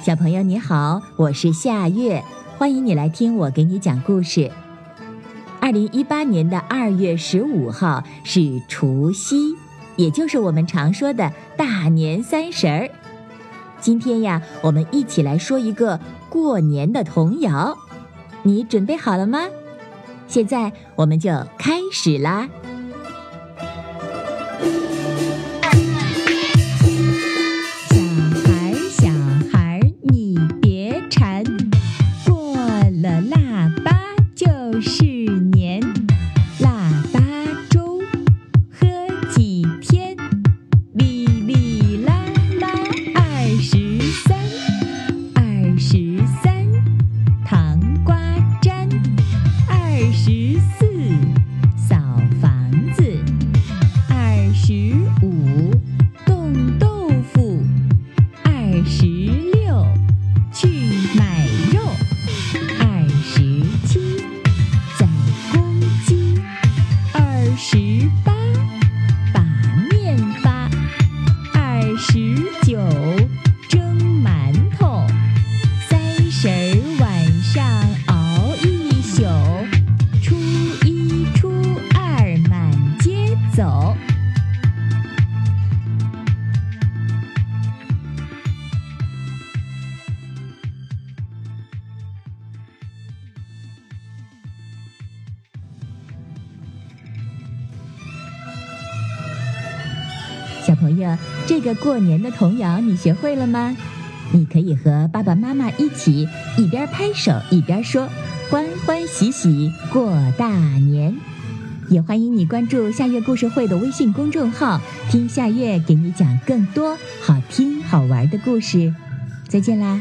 小朋友你好，我是夏月，欢迎你来听我给你讲故事。二零一八年的二月十五号是除夕，也就是我们常说的大年三十儿。今天呀，我们一起来说一个过年的童谣，你准备好了吗？现在我们就开始啦。十八小朋友，这个过年的童谣你学会了吗？你可以和爸爸妈妈一起，一边拍手一边说“欢欢喜喜过大年”。也欢迎你关注夏月故事会的微信公众号，听夏月给你讲更多好听好玩的故事。再见啦！